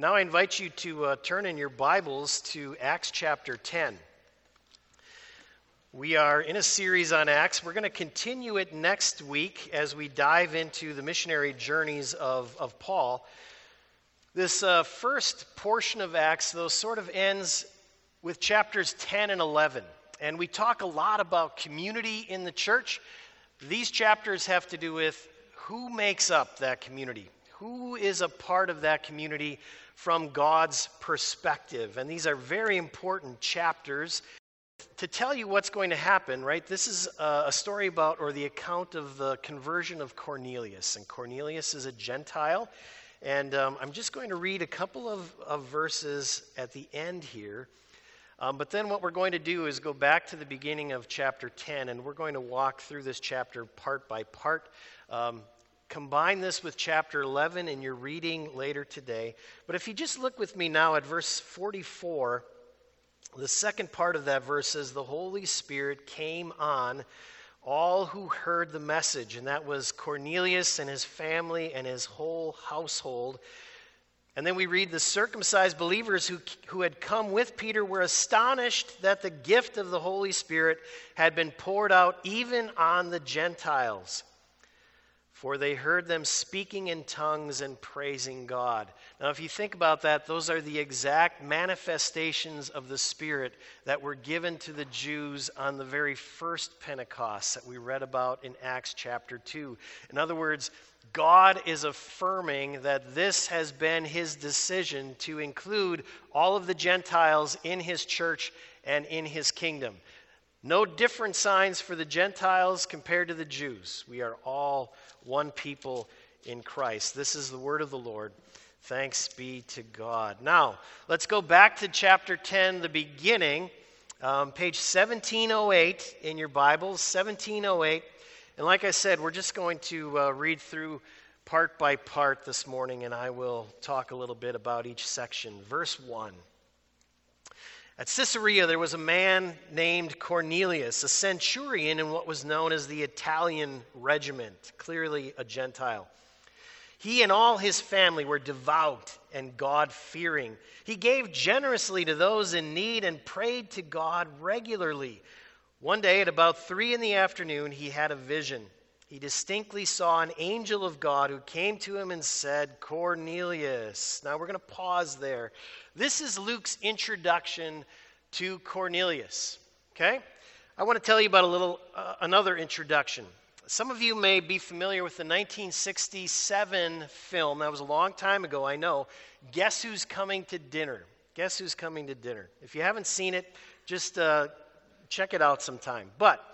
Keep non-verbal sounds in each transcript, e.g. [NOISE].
Now I invite you to uh, turn in your Bibles to Acts chapter 10. We are in a series on Acts. We're going to continue it next week as we dive into the missionary journeys of, of Paul. This uh, first portion of Acts, though, sort of ends with chapters 10 and 11. And we talk a lot about community in the church. These chapters have to do with who makes up that community, who is a part of that community from God's perspective. And these are very important chapters to tell you what's going to happen, right? This is a story about, or the account of the conversion of Cornelius. And Cornelius is a Gentile. And um, I'm just going to read a couple of, of verses at the end here. Um, but then what we're going to do is go back to the beginning of chapter 10, and we're going to walk through this chapter part by part. Um, Combine this with chapter 11 in your reading later today. But if you just look with me now at verse 44, the second part of that verse says, The Holy Spirit came on all who heard the message. And that was Cornelius and his family and his whole household. And then we read the circumcised believers who, who had come with Peter were astonished that the gift of the Holy Spirit had been poured out even on the Gentiles for they heard them speaking in tongues and praising God. Now, if you think about that, those are the exact manifestations of the Spirit that were given to the Jews on the very first Pentecost that we read about in Acts chapter 2. In other words, God is affirming that this has been his decision to include all of the Gentiles in his church and in his kingdom. No different signs for the Gentiles compared to the Jews. We are all one people in Christ. This is the word of the Lord. Thanks be to God. Now, let's go back to chapter 10, the beginning, um, page 1708 in your Bibles, 1708. And like I said, we're just going to uh, read through part by part this morning, and I will talk a little bit about each section. Verse 1. At Caesarea, there was a man named Cornelius, a centurion in what was known as the Italian regiment, clearly a Gentile. He and all his family were devout and God fearing. He gave generously to those in need and prayed to God regularly. One day, at about three in the afternoon, he had a vision. He distinctly saw an angel of God who came to him and said, Cornelius. Now we're going to pause there. This is Luke's introduction to Cornelius. Okay? I want to tell you about a little uh, another introduction. Some of you may be familiar with the 1967 film. That was a long time ago, I know. Guess who's coming to dinner? Guess who's coming to dinner? If you haven't seen it, just uh, check it out sometime. But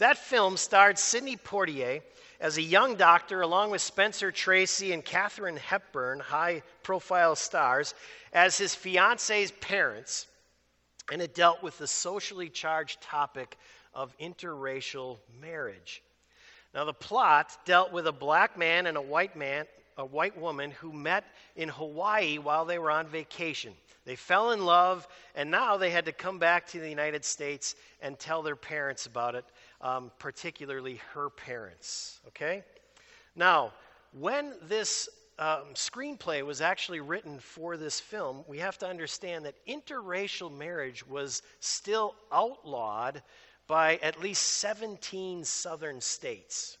that film starred Sidney Poitier as a young doctor, along with Spencer Tracy and Katharine Hepburn, high profile stars, as his fiance's parents, and it dealt with the socially charged topic of interracial marriage. Now, the plot dealt with a black man and a white man, a white woman who met in Hawaii while they were on vacation. They fell in love, and now they had to come back to the United States and tell their parents about it, um, particularly her parents. Okay? Now, when this um, screenplay was actually written for this film, we have to understand that interracial marriage was still outlawed by at least 17 southern states.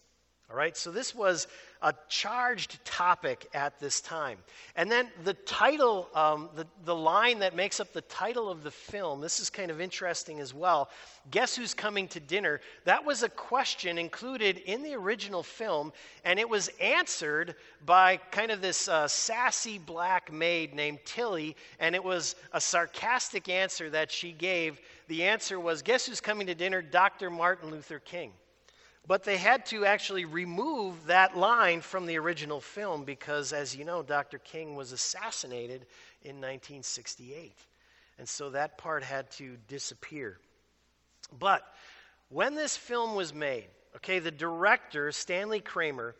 All right, so this was a charged topic at this time. And then the title, um, the, the line that makes up the title of the film, this is kind of interesting as well. Guess who's coming to dinner? That was a question included in the original film, and it was answered by kind of this uh, sassy black maid named Tilly, and it was a sarcastic answer that she gave. The answer was Guess who's coming to dinner? Dr. Martin Luther King. But they had to actually remove that line from the original film because, as you know, Dr. King was assassinated in 1968. And so that part had to disappear. But when this film was made, okay, the director, Stanley Kramer,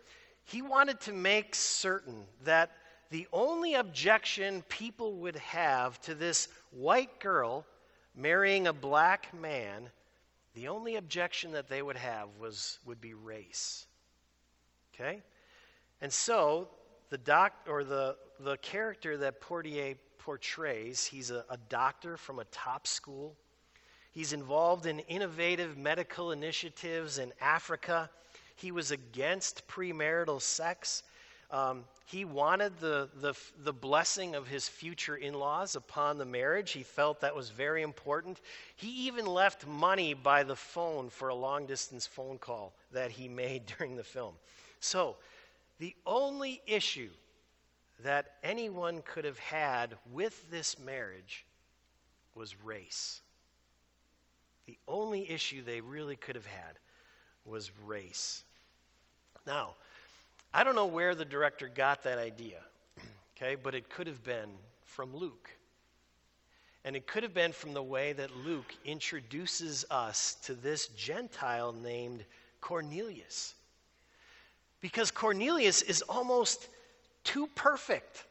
he wanted to make certain that the only objection people would have to this white girl marrying a black man the only objection that they would have was would be race. Okay? And so the doc or the the character that Portier portrays, he's a, a doctor from a top school. He's involved in innovative medical initiatives in Africa. He was against premarital sex. Um, he wanted the, the, the blessing of his future in laws upon the marriage. He felt that was very important. He even left money by the phone for a long distance phone call that he made [LAUGHS] during the film. So, the only issue that anyone could have had with this marriage was race. The only issue they really could have had was race. Now, I don't know where the director got that idea, okay, but it could have been from Luke. And it could have been from the way that Luke introduces us to this Gentile named Cornelius. Because Cornelius is almost too perfect.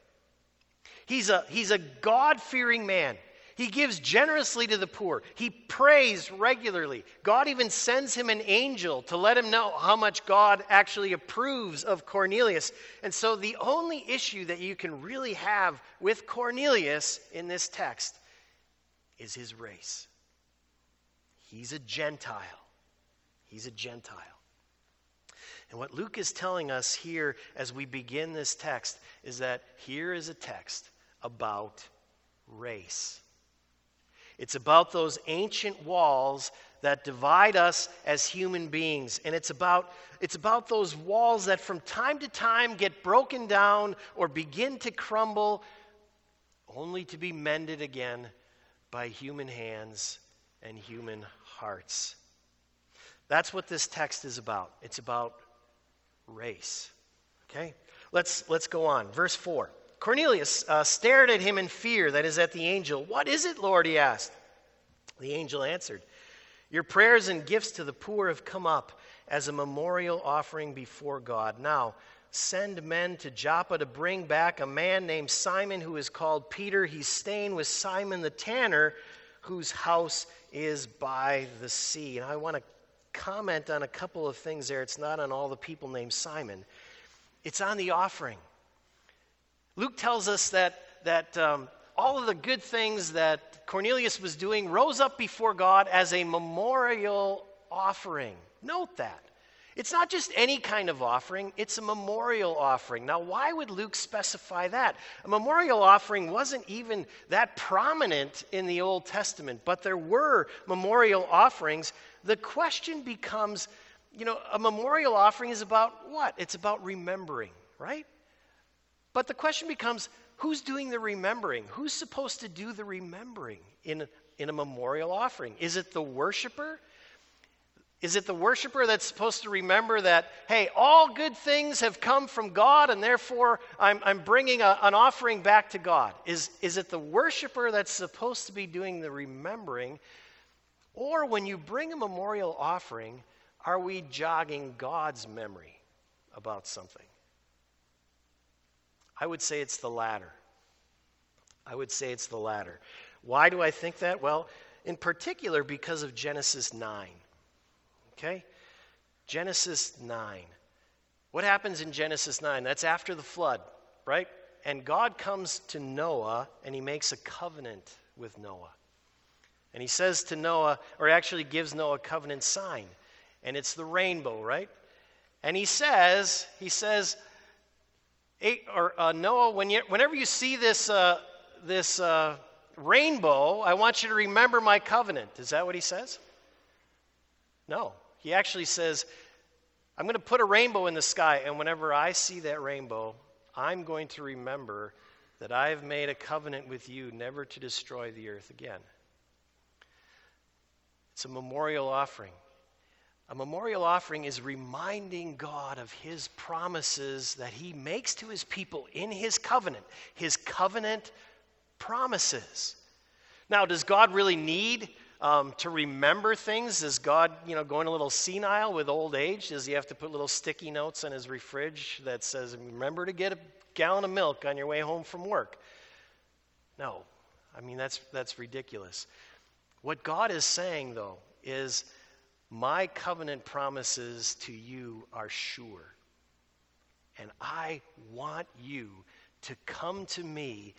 He's a, he's a God fearing man. He gives generously to the poor. He prays regularly. God even sends him an angel to let him know how much God actually approves of Cornelius. And so, the only issue that you can really have with Cornelius in this text is his race. He's a Gentile. He's a Gentile. And what Luke is telling us here as we begin this text is that here is a text about race. It's about those ancient walls that divide us as human beings. And it's about, it's about those walls that from time to time get broken down or begin to crumble, only to be mended again by human hands and human hearts. That's what this text is about. It's about race. Okay? Let's, let's go on. Verse 4. Cornelius uh, stared at him in fear, that is, at the angel. What is it, Lord? he asked. The angel answered, Your prayers and gifts to the poor have come up as a memorial offering before God. Now, send men to Joppa to bring back a man named Simon who is called Peter. He's staying with Simon the tanner, whose house is by the sea. And I want to comment on a couple of things there. It's not on all the people named Simon, it's on the offering. Luke tells us that, that um, all of the good things that Cornelius was doing rose up before God as a memorial offering. Note that. It's not just any kind of offering, it's a memorial offering. Now, why would Luke specify that? A memorial offering wasn't even that prominent in the Old Testament, but there were memorial offerings. The question becomes you know, a memorial offering is about what? It's about remembering, right? But the question becomes who's doing the remembering? Who's supposed to do the remembering in, in a memorial offering? Is it the worshiper? Is it the worshiper that's supposed to remember that, hey, all good things have come from God and therefore I'm, I'm bringing a, an offering back to God? Is, is it the worshiper that's supposed to be doing the remembering? Or when you bring a memorial offering, are we jogging God's memory about something? I would say it's the latter. I would say it's the latter. Why do I think that? Well, in particular, because of Genesis 9. Okay? Genesis 9. What happens in Genesis 9? That's after the flood, right? And God comes to Noah and he makes a covenant with Noah. And he says to Noah, or actually gives Noah a covenant sign, and it's the rainbow, right? And he says, he says, or uh, Noah, when you, whenever you see this, uh, this uh, rainbow, I want you to remember my covenant. Is that what he says? No. He actually says, I'm going to put a rainbow in the sky, and whenever I see that rainbow, I'm going to remember that I have made a covenant with you never to destroy the earth again. It's a memorial offering. A memorial offering is reminding God of his promises that he makes to his people in his covenant, his covenant promises. Now, does God really need um, to remember things? Is God, you know, going a little senile with old age? Does he have to put little sticky notes on his fridge that says, remember to get a gallon of milk on your way home from work? No. I mean, that's, that's ridiculous. What God is saying, though, is my covenant promises to you are sure. And I want you to come to me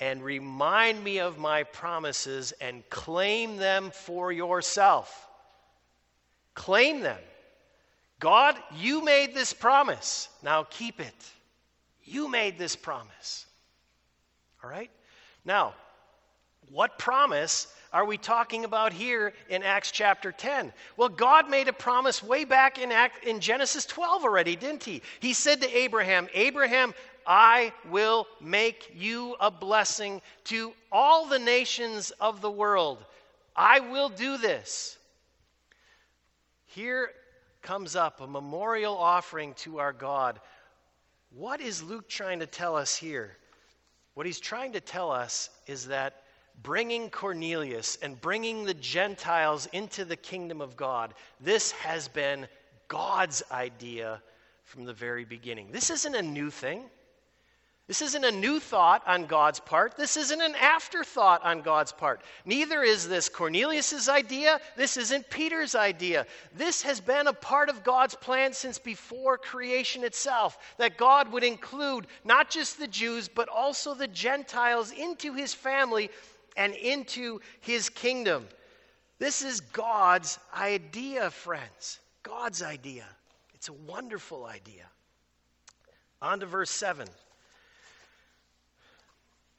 and remind me of my promises and claim them for yourself. Claim them. God, you made this promise. Now keep it. You made this promise. All right? Now, what promise are we talking about here in Acts chapter 10? Well, God made a promise way back in, Act, in Genesis 12 already, didn't He? He said to Abraham, Abraham, I will make you a blessing to all the nations of the world. I will do this. Here comes up a memorial offering to our God. What is Luke trying to tell us here? What he's trying to tell us is that bringing Cornelius and bringing the Gentiles into the kingdom of God, this has been God's idea from the very beginning. This isn't a new thing. This isn't a new thought on God's part. This isn't an afterthought on God's part. Neither is this Cornelius's idea. This isn't Peter's idea. This has been a part of God's plan since before creation itself that God would include not just the Jews, but also the Gentiles into his family and into his kingdom. This is God's idea, friends. God's idea. It's a wonderful idea. On to verse 7.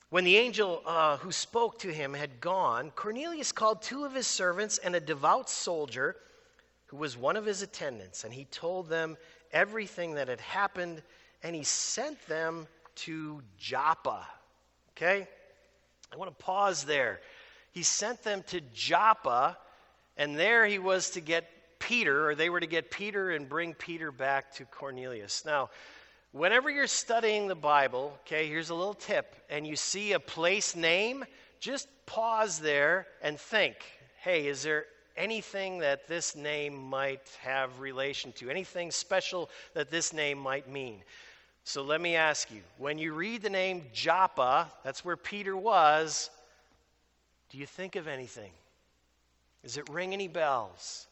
When the angel uh, who spoke to him had gone, Cornelius called two of his servants and a devout soldier who was one of his attendants, and he told them everything that had happened, and he sent them to Joppa. Okay? I want to pause there. He sent them to Joppa, and there he was to get Peter, or they were to get Peter and bring Peter back to Cornelius. Now, whenever you're studying the Bible, okay, here's a little tip, and you see a place name, just pause there and think hey, is there anything that this name might have relation to? Anything special that this name might mean? So let me ask you when you read the name Joppa, that's where Peter was, do you think of anything? Does it ring any bells?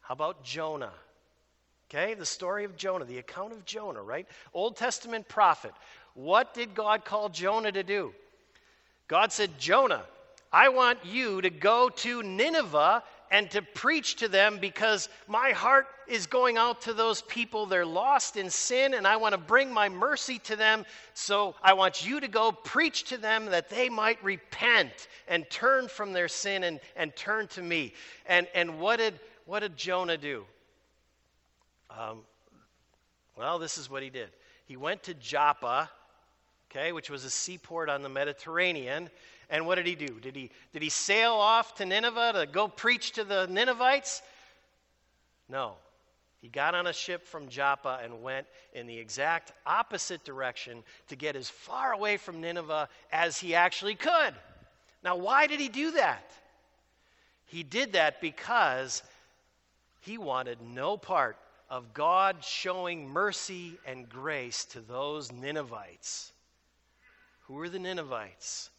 How about Jonah? Okay, the story of Jonah, the account of Jonah, right? Old Testament prophet. What did God call Jonah to do? God said, Jonah, I want you to go to Nineveh and to preach to them because my heart is going out to those people. They're lost in sin, and I want to bring my mercy to them. So I want you to go preach to them that they might repent and turn from their sin and, and turn to me. And, and what, did, what did Jonah do? Um, well, this is what he did. He went to Joppa, okay, which was a seaport on the Mediterranean. And what did he do? Did he, did he sail off to Nineveh to go preach to the Ninevites? No. He got on a ship from Joppa and went in the exact opposite direction to get as far away from Nineveh as he actually could. Now, why did he do that? He did that because he wanted no part of God showing mercy and grace to those Ninevites. Who were the Ninevites?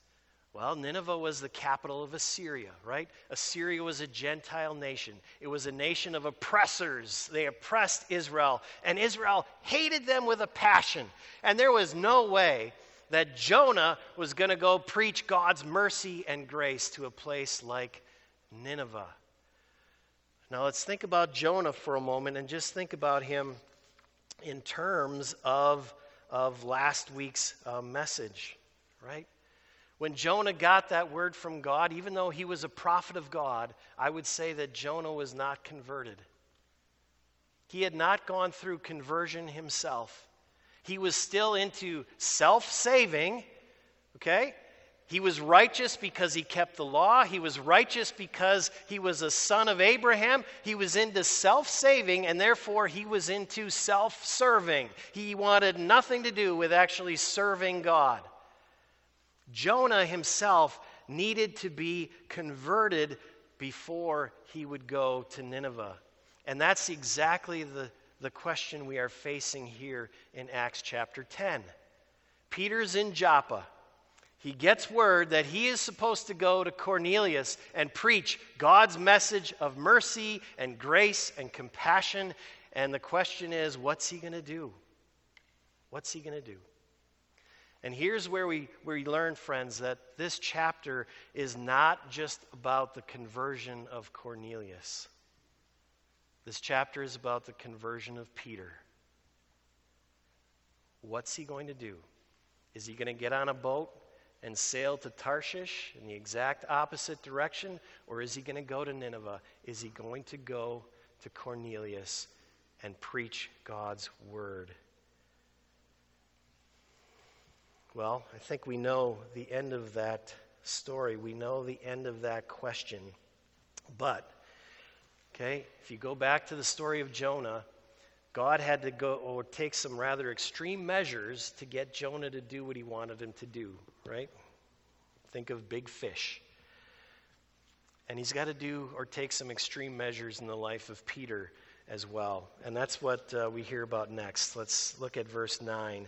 Well, Nineveh was the capital of Assyria, right? Assyria was a Gentile nation. It was a nation of oppressors. They oppressed Israel, and Israel hated them with a passion. And there was no way that Jonah was going to go preach God's mercy and grace to a place like Nineveh. Now let's think about Jonah for a moment and just think about him in terms of, of last week's uh, message, right? When Jonah got that word from God, even though he was a prophet of God, I would say that Jonah was not converted. He had not gone through conversion himself. He was still into self saving, okay? He was righteous because he kept the law. He was righteous because he was a son of Abraham. He was into self saving, and therefore he was into self serving. He wanted nothing to do with actually serving God. Jonah himself needed to be converted before he would go to Nineveh. And that's exactly the, the question we are facing here in Acts chapter 10. Peter's in Joppa he gets word that he is supposed to go to Cornelius and preach God's message of mercy and grace and compassion. And the question is, what's he going to do? What's he going to do? And here's where we, where we learn, friends, that this chapter is not just about the conversion of Cornelius. This chapter is about the conversion of Peter. What's he going to do? Is he going to get on a boat and sail to Tarshish in the exact opposite direction? Or is he going to go to Nineveh? Is he going to go to Cornelius and preach God's word? Well, I think we know the end of that story. We know the end of that question. But, okay, if you go back to the story of Jonah, God had to go or take some rather extreme measures to get Jonah to do what he wanted him to do, right? Think of big fish. And he's got to do or take some extreme measures in the life of Peter as well. And that's what uh, we hear about next. Let's look at verse 9.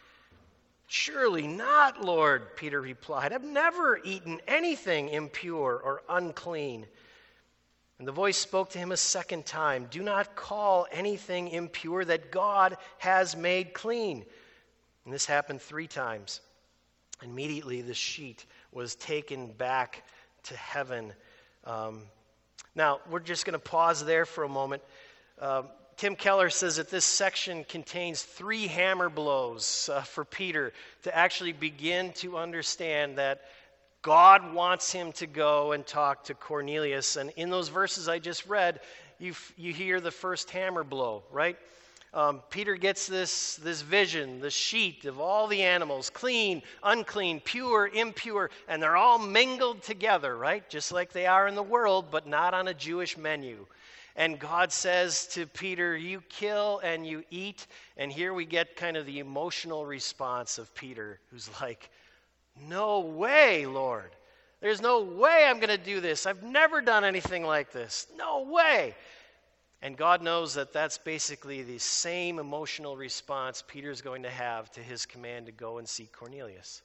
Surely not, Lord, Peter replied. I've never eaten anything impure or unclean. And the voice spoke to him a second time Do not call anything impure that God has made clean. And this happened three times. Immediately, the sheet was taken back to heaven. Um, now, we're just going to pause there for a moment. Um, Tim Keller says that this section contains three hammer blows uh, for Peter to actually begin to understand that God wants him to go and talk to Cornelius. And in those verses I just read, you, you hear the first hammer blow, right? Um, Peter gets this, this vision, the sheet of all the animals clean, unclean, pure, impure, and they're all mingled together, right? Just like they are in the world, but not on a Jewish menu. And God says to Peter, You kill and you eat. And here we get kind of the emotional response of Peter, who's like, No way, Lord. There's no way I'm going to do this. I've never done anything like this. No way. And God knows that that's basically the same emotional response Peter's going to have to his command to go and see Cornelius.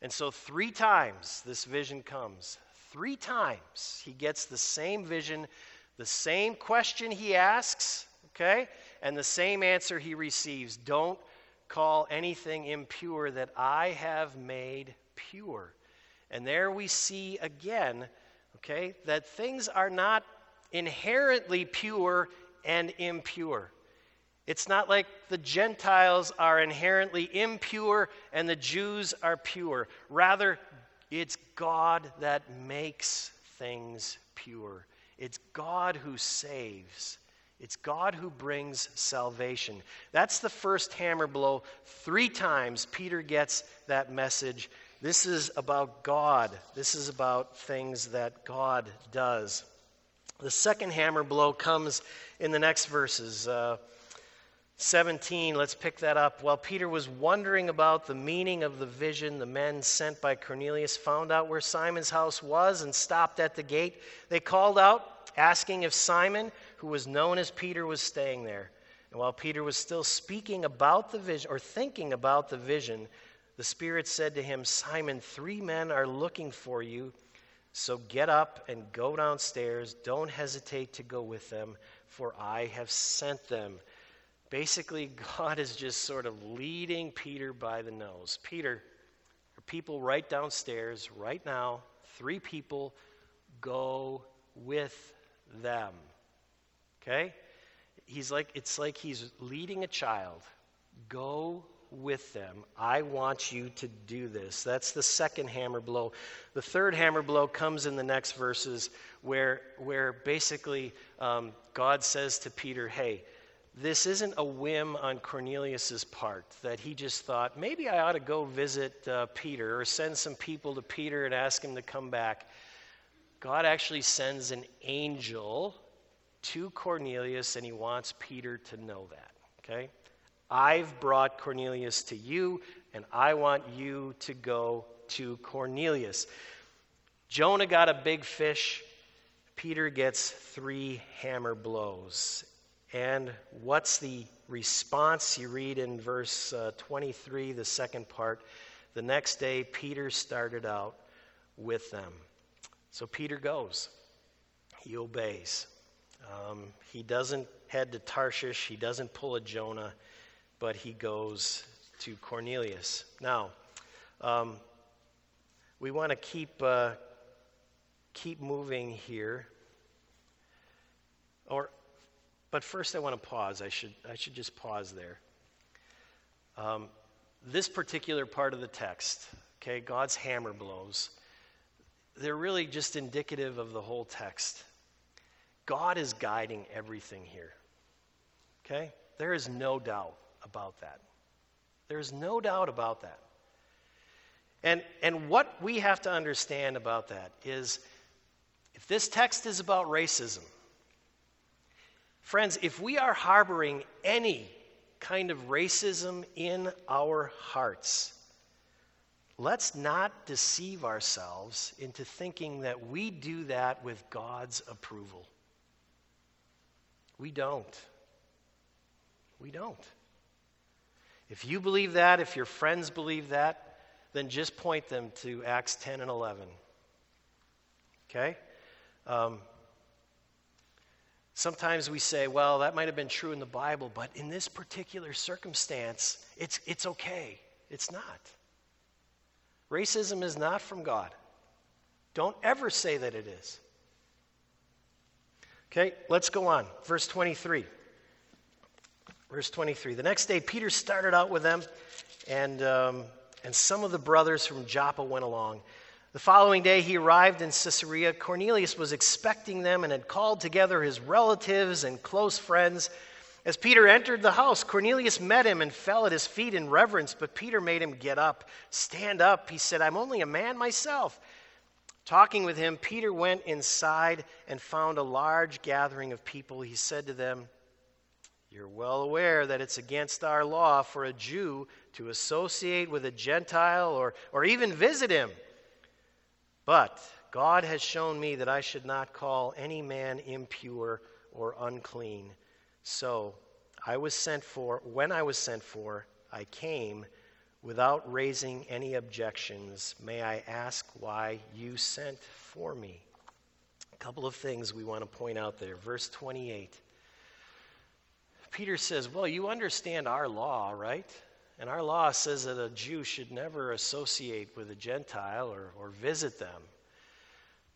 And so, three times this vision comes. Three times he gets the same vision the same question he asks, okay, and the same answer he receives. Don't call anything impure that I have made pure. And there we see again, okay, that things are not inherently pure and impure. It's not like the Gentiles are inherently impure and the Jews are pure. Rather, it's God that makes things pure. It's God who saves. It's God who brings salvation. That's the first hammer blow. Three times Peter gets that message. This is about God. This is about things that God does. The second hammer blow comes in the next verses. Uh, 17, let's pick that up. While Peter was wondering about the meaning of the vision, the men sent by Cornelius found out where Simon's house was and stopped at the gate. They called out, asking if Simon, who was known as Peter, was staying there. And while Peter was still speaking about the vision, or thinking about the vision, the Spirit said to him, Simon, three men are looking for you. So get up and go downstairs. Don't hesitate to go with them, for I have sent them. Basically, [LAUGHS] God is just sort of leading Peter by the nose. Peter, people right downstairs right now, three people, go with them. Okay? He's like, it's like he's leading a child. Go with them. I want you to do this. That's the second hammer blow. The third hammer blow comes in the next verses where, where basically um, God says to Peter, hey, this isn't a whim on Cornelius's part that he just thought, maybe I ought to go visit uh, Peter or send some people to Peter and ask him to come back. God actually sends an angel to Cornelius and he wants Peter to know that. Okay? I've brought Cornelius to you and I want you to go to Cornelius. Jonah got a big fish. Peter gets three hammer blows. And what's the response? You read in verse uh, 23, the second part. The next day, Peter started out with them. So Peter goes, he obeys. Um, he doesn't head to Tarshish, he doesn't pull a Jonah, but he goes to Cornelius. Now, um, we want to keep, uh, keep moving here. Or, but first, I want to pause. I should, I should just pause there. Um, this particular part of the text, okay, God's hammer blows, they're really just indicative of the whole text. God is guiding everything here. Okay? There is no doubt about that. There is no doubt about that. And, and what we have to understand about that is if this text is about racism, friends, if we are harboring any kind of racism in our hearts, let's not deceive ourselves into thinking that we do that with God's approval. We don't. We don't. If you believe that, if your friends believe that, then just point them to Acts 10 and 11. Okay? Um, sometimes we say, well, that might have been true in the Bible, but in this particular circumstance, it's, it's okay. It's not. Racism is not from God. Don't ever say that it is. Okay, let's go on. Verse 23. Verse 23. The next day, Peter started out with them, and, um, and some of the brothers from Joppa went along. The following day, he arrived in Caesarea. Cornelius was expecting them and had called together his relatives and close friends. As Peter entered the house, Cornelius met him and fell at his feet in reverence, but Peter made him get up. Stand up, he said. I'm only a man myself. Talking with him, Peter went inside and found a large gathering of people. He said to them, you're well aware that it's against our law for a Jew to associate with a Gentile or, or even visit him. But God has shown me that I should not call any man impure or unclean. So I was sent for, when I was sent for, I came without raising any objections. May I ask why you sent for me? A couple of things we want to point out there. Verse 28. Peter says, Well, you understand our law, right? And our law says that a Jew should never associate with a Gentile or, or visit them.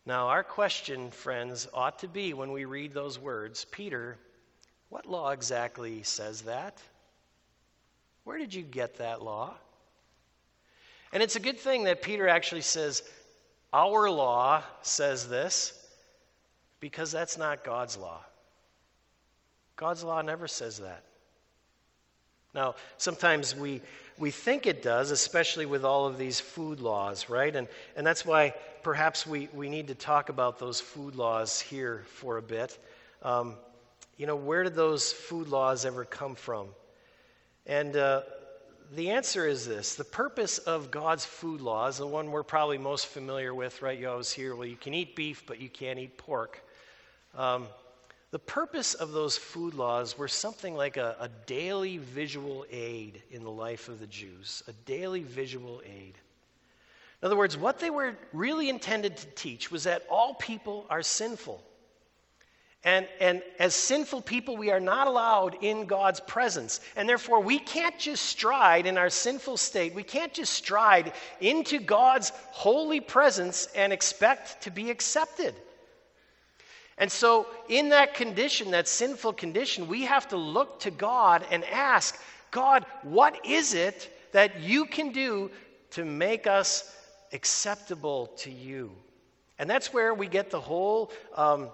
Now, our question, friends, ought to be when we read those words Peter, what law exactly says that? Where did you get that law? And it's a good thing that Peter actually says, Our law says this, because that's not God's law. God's law never says that. Now, sometimes we, we think it does, especially with all of these food laws, right? And, and that's why perhaps we, we need to talk about those food laws here for a bit. Um, you know, where did those food laws ever come from? And uh, the answer is this the purpose of God's food laws, the one we're probably most familiar with, right? You always hear, well, you can eat beef, but you can't eat pork. Um, the purpose of those food laws were something like a, a daily visual aid in the life of the Jews, a daily visual aid. In other words, what they were really intended to teach was that all people are sinful. And, and as sinful people, we are not allowed in God's presence. And therefore, we can't just stride in our sinful state. We can't just stride into God's holy presence and expect to be accepted. And so, in that condition, that sinful condition, we have to look to God and ask, God, what is it that you can do to make us acceptable to you? And that's where we get the whole. Um,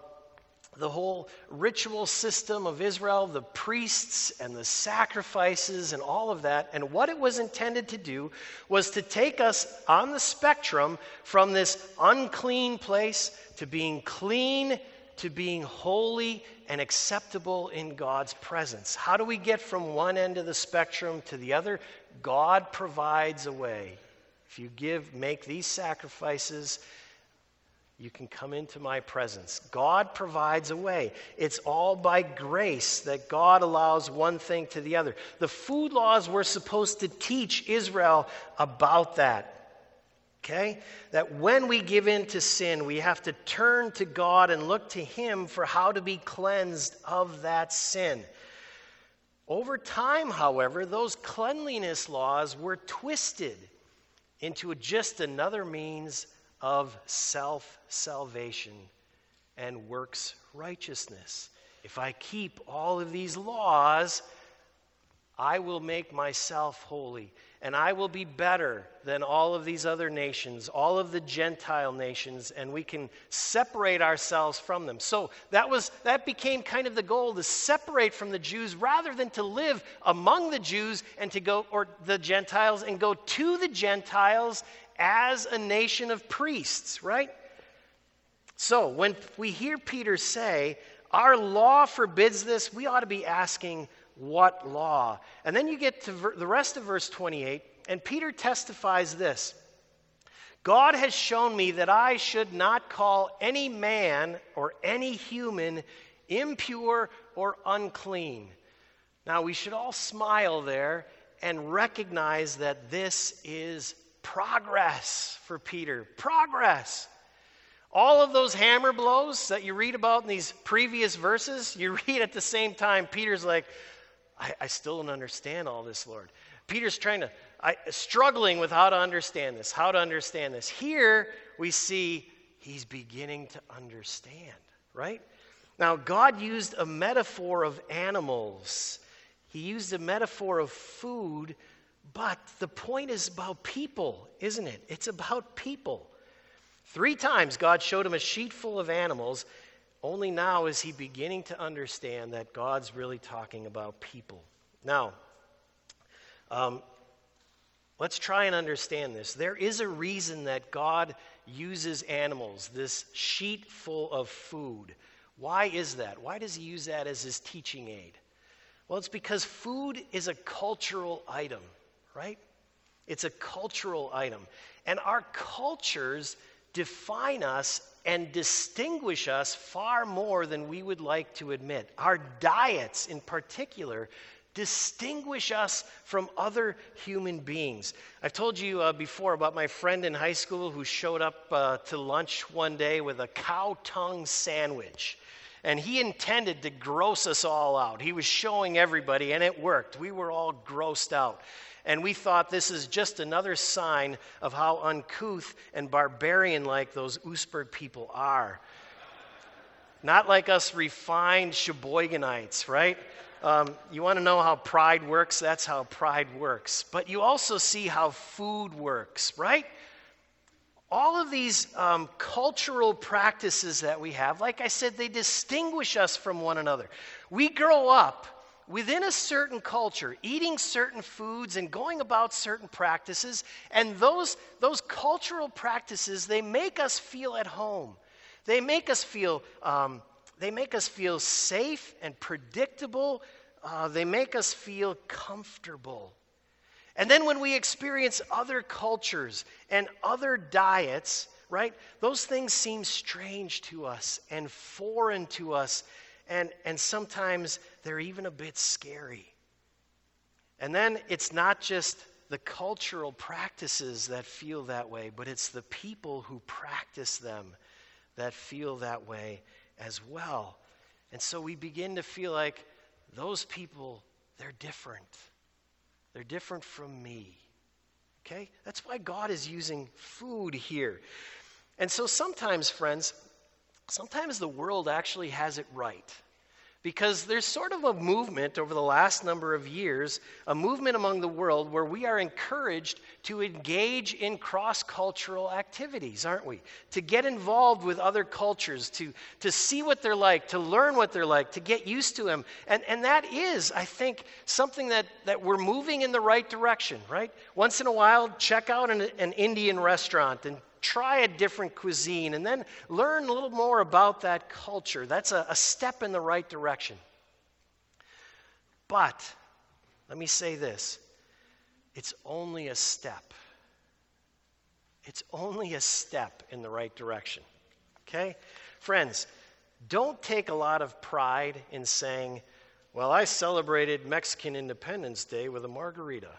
the whole ritual system of Israel, the priests and the sacrifices and all of that. And what it was intended to do was to take us on the spectrum from this unclean place to being clean to being holy and acceptable in God's presence. How do we get from one end of the spectrum to the other? God provides a way. If you give, make these sacrifices, you can come into my presence. God provides a way. It's all by grace that God allows one thing to the other. The food laws were supposed to teach Israel about that. Okay? That when we give in to sin, we have to turn to God and look to Him for how to be cleansed of that sin. Over time, however, those cleanliness laws were twisted into just another means of self salvation and works righteousness. If I keep all of these laws, I will make myself holy and I will be better than all of these other nations, all of the Gentile nations, and we can separate ourselves from them. So that was that became kind of the goal to separate from the Jews rather than to live among the Jews and to go or the Gentiles and go to the Gentiles as a nation of priests, right? So when we hear Peter say, our law forbids this, we ought to be asking, what law? And then you get to ver- the rest of verse 28, and Peter testifies this God has shown me that I should not call any man or any human impure or unclean. Now, we should all smile there and recognize that this is progress for Peter. Progress. All of those hammer blows that you read about in these previous verses, you [LAUGHS] read at the same time, Peter's like, I, I still don't understand all this, Lord. Peter's trying to, I, struggling with how to understand this, how to understand this. Here we see he's beginning to understand, right? Now, God used a metaphor of animals, He used a metaphor of food, but the point is about people, isn't it? It's about people. Three times God showed him a sheet full of animals, only now is he beginning to understand that God's really talking about people. Now, um, let's try and understand this. There is a reason that God uses animals, this sheet full of food. Why is that? Why does he use that as his teaching aid? Well, it's because food is a cultural item, right? It's a cultural item. And our cultures define us and distinguish us far more than we would like to admit. Our diets, in particular, distinguish us from other human beings. I've told you uh, before about my friend in high school who showed up uh, to lunch one day with a cow tongue sandwich. And he intended to gross us all out. He was showing everybody, and it worked. We were all grossed out. And we thought this is just another sign of how uncouth and barbarian like those Oostburg people are. Not like us refined Sheboyganites, right? Um, you want to know how pride works? That's how pride works. But you also see how food works, right? All of these um, cultural practices that we have, like I said, they distinguish us from one another. We grow up within a certain culture, eating certain foods and going about certain practices, and those, those cultural practices, they make us feel at home. They make us feel, um, they make us feel safe and predictable. Uh, they make us feel comfortable. And then when we experience other cultures and other diets, right, those things seem strange to us and foreign to us and, and sometimes they're even a bit scary. And then it's not just the cultural practices that feel that way, but it's the people who practice them that feel that way as well. And so we begin to feel like those people, they're different. They're different from me. Okay? That's why God is using food here. And so sometimes, friends, sometimes the world actually has it right. Because there's sort of a movement over the last number of years, a movement among the world where we are encouraged to engage in cross cultural activities, aren't we? To get involved with other cultures, to, to see what they're like, to learn what they're like, to get used to them. And, and that is, I think, something that, that we're moving in the right direction, right? Once in a while, check out an, an Indian restaurant and try a different cuisine and then learn a little more about that culture. That's a, a step in the right direction. But let me say this it's only a step. It's only a step in the right direction. Okay? Friends, don't take a lot of pride in saying, well, I celebrated Mexican Independence Day with a margarita.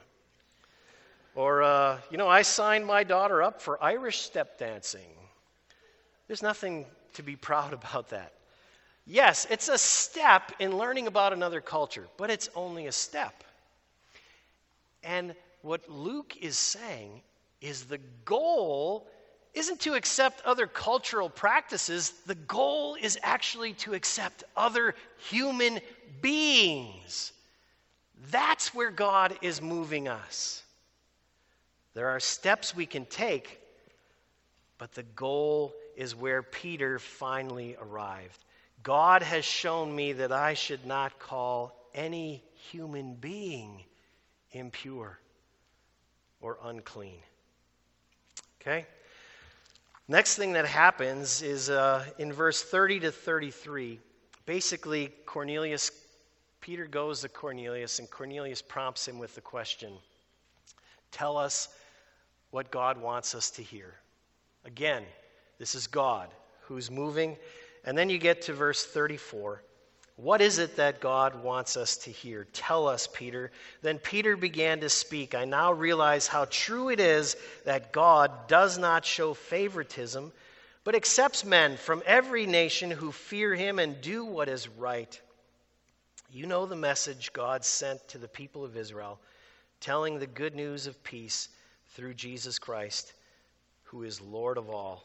Or, uh, you know, I signed my daughter up for Irish step dancing. There's nothing to be proud [LAUGHS] about that. Yes, it's a step in learning about another culture, but it's only a step. And what Luke is saying is the goal isn't to accept other cultural practices, the goal is actually to accept other human beings. That's where God is moving us. There are steps we can take, but the goal is where Peter finally arrived. God has shown me that I should not call any human being impure or unclean. Okay? Next thing that happens is uh, in verse 30 to 33. Basically, Cornelius, Peter goes to Cornelius, and Cornelius prompts him with the question Tell us what God wants us to hear. Again, this is God who's moving. And then you get to verse 34. What is it that God wants us to hear? Tell us, Peter. Then Peter began to speak. I now realize how true it is that God does not show favoritism, but accepts men from every nation who fear him and do what is right. You know the message God sent to the people of Israel, telling the good news of peace through Jesus Christ, who is Lord of all.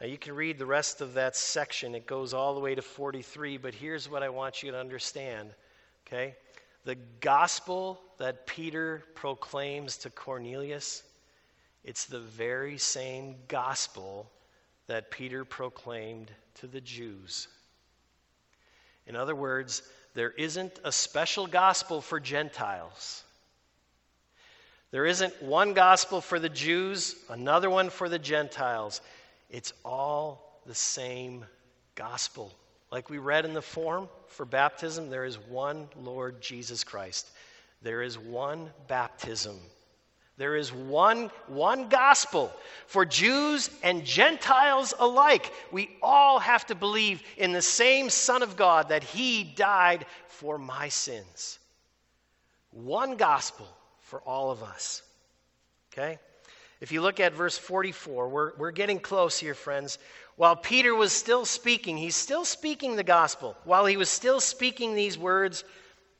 Now, you can read the rest of that section. It goes all the way to 43, but here's what I want you to understand, okay? The gospel that Peter proclaims to Cornelius, it's the very same gospel that Peter proclaimed to the Jews. In other words, there isn't a special gospel for Gentiles. There isn't one gospel for the Jews, another one for the Gentiles. It's all the same gospel. Like we read in the form for baptism, there is one Lord Jesus Christ. There is one baptism. There is one, one gospel for Jews and Gentiles alike. We all have to believe in the same Son of God that He died for my sins. One gospel for all of us. Okay? If you look at verse 44, we're, we're getting close here, friends. While Peter was still speaking, he's still speaking the gospel. While he was still speaking these words,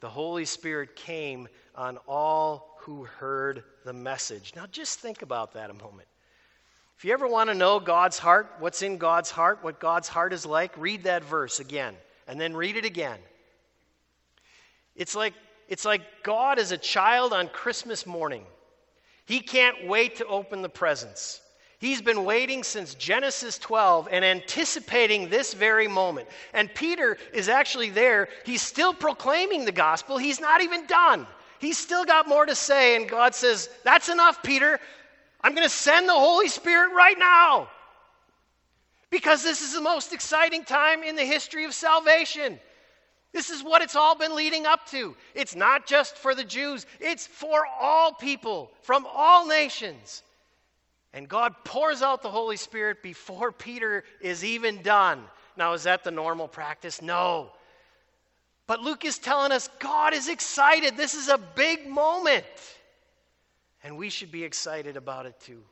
the Holy Spirit came on all who heard the message. Now, just think about that a moment. If you ever want to know God's heart, what's in God's heart, what God's heart is like, read that verse again and then read it again. It's like, it's like God is a child on Christmas morning. He can't wait to open the presents. He's been waiting since Genesis 12 and anticipating this very moment. And Peter is actually there. He's still proclaiming the gospel. He's not even done. He's still got more to say. And God says, That's enough, Peter. I'm going to send the Holy Spirit right now. Because this is the most exciting time in the history of salvation. This is what it's all been leading up to. It's not just for the Jews, it's for all people from all nations. And God pours out the Holy Spirit before Peter is even done. Now, is that the normal practice? No. But Luke is telling us God is excited. This is a big moment. And we should be excited about it too.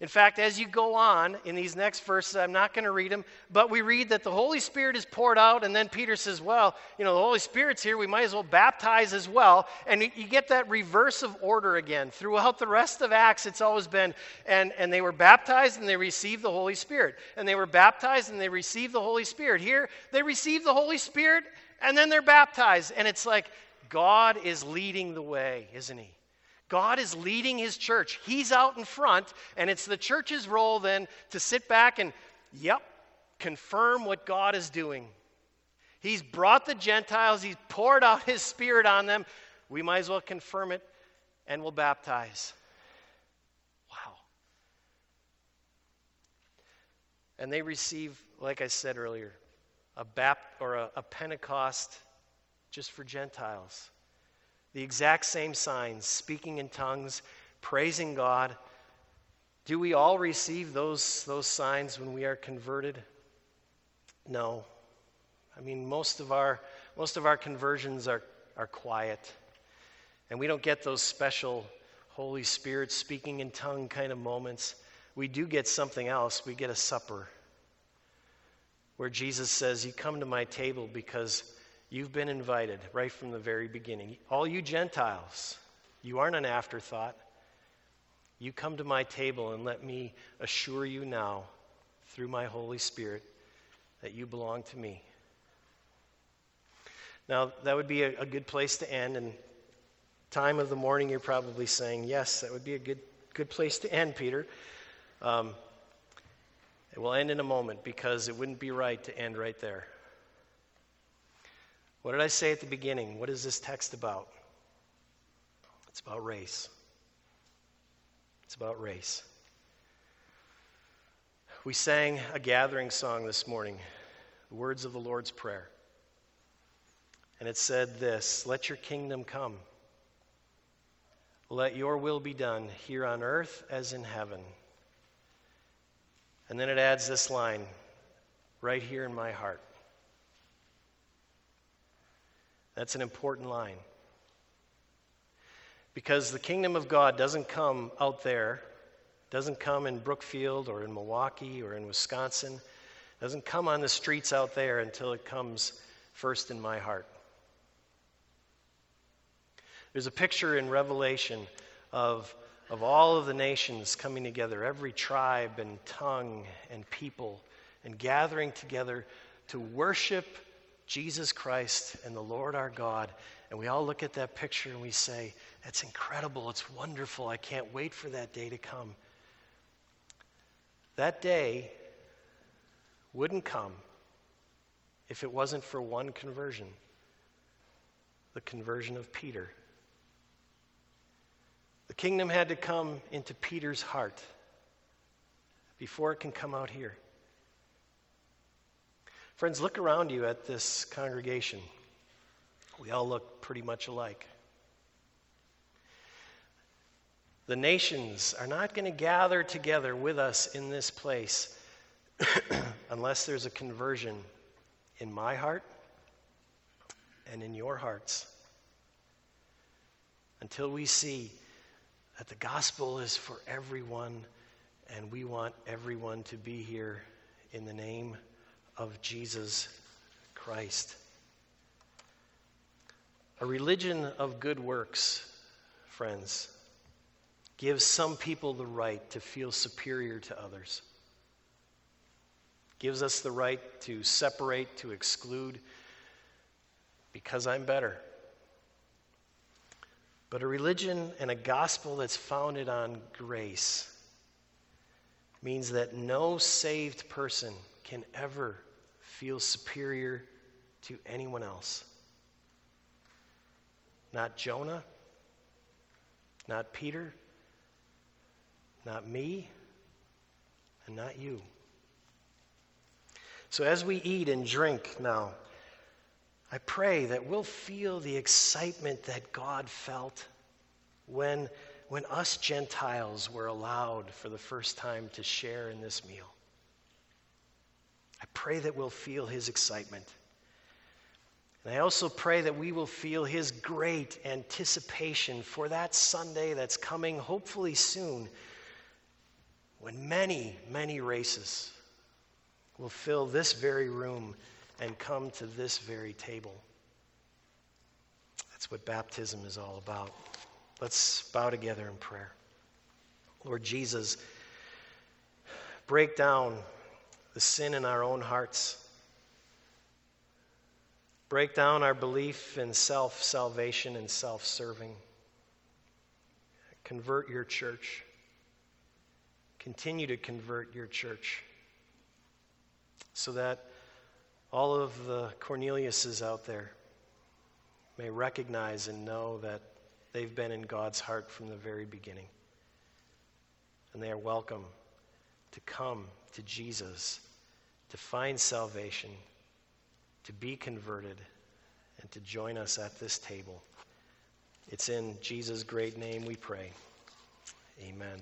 In fact, as you go on in these next verses, I'm not going to read them, but we read that the Holy Spirit is poured out, and then Peter says, Well, you know, the Holy Spirit's here, we might as well baptize as well. And you get that reverse of order again. Throughout the rest of Acts, it's always been, and, and they were baptized and they received the Holy Spirit. And they were baptized and they received the Holy Spirit. Here, they receive the Holy Spirit and then they're baptized. And it's like God is leading the way, isn't He? God is leading his church. He's out in front, and it's the church's role then to sit back and, yep, confirm what God is doing. He's brought the Gentiles, he's poured out his spirit on them. We might as well confirm it and we'll baptize. Wow. And they receive, like I said earlier, a bapt or a, a Pentecost just for Gentiles. The exact same signs, speaking in tongues, praising God. Do we all receive those, those signs when we are converted? No. I mean, most of our, most of our conversions are, are quiet. And we don't get those special Holy Spirit speaking in tongue kind of moments. We do get something else. We get a supper where Jesus says, You come to my table because you've been invited right from the very beginning. All you Gentiles, you aren't an afterthought. You come to my table and let me assure you now, through my Holy Spirit, that you belong to me. Now, that would be a, a good place to end. And time of the morning, you're probably saying, Yes, that would be a good, good place to end, Peter. Um, it will end in a moment because it wouldn't be right to end right there. What did I say at the beginning? What is this text about? It's about race. It's about race. We sang a gathering song this morning, the words of the Lord's Prayer. And it said this Let your kingdom come. Let your will be done here on earth as in heaven. And then it adds this line right here in my heart. That's an important line. Because the kingdom of God doesn't come out there, doesn't come in Brookfield or in Milwaukee or in Wisconsin, doesn't come on the streets out there until it comes first in my heart. There's a picture in Revelation of, of all of the nations coming together, every tribe and tongue and people, and gathering together to worship Jesus Christ and the Lord our God. And we all look at that picture and we say, That's incredible. It's wonderful. I can't wait for that day to come. That day wouldn't come if it wasn't for one conversion the conversion of Peter. The kingdom had to come into Peter's heart before it can come out here. Friends, look around you at this congregation. We all look pretty much alike. The nations are not going to gather together with us in this place [CLEARS THROAT] unless there's a conversion in my heart and in your hearts. Until we see that the gospel is for everyone, and we want everyone to be here in the name of Jesus Christ. A religion of good works, friends, gives some people the right to feel superior to others, gives us the right to separate, to exclude, because I'm better. But a religion and a gospel that's founded on grace means that no saved person can ever feel superior to anyone else. Not Jonah, not Peter, not me, and not you. So as we eat and drink now, I pray that we'll feel the excitement that God felt when, when us Gentiles were allowed for the first time to share in this meal. I pray that we'll feel his excitement. And I also pray that we will feel his great anticipation for that Sunday that's coming hopefully soon when many, many races will fill this very room and come to this very table. That's what baptism is all about. Let's bow together in prayer. Lord Jesus, break down the sin in our own hearts. Break down our belief in self salvation and self serving. Convert your church. Continue to convert your church so that all of the Corneliuses out there may recognize and know that they've been in God's heart from the very beginning. And they are welcome to come to Jesus, to find salvation, to be converted, and to join us at this table. It's in Jesus' great name we pray. Amen.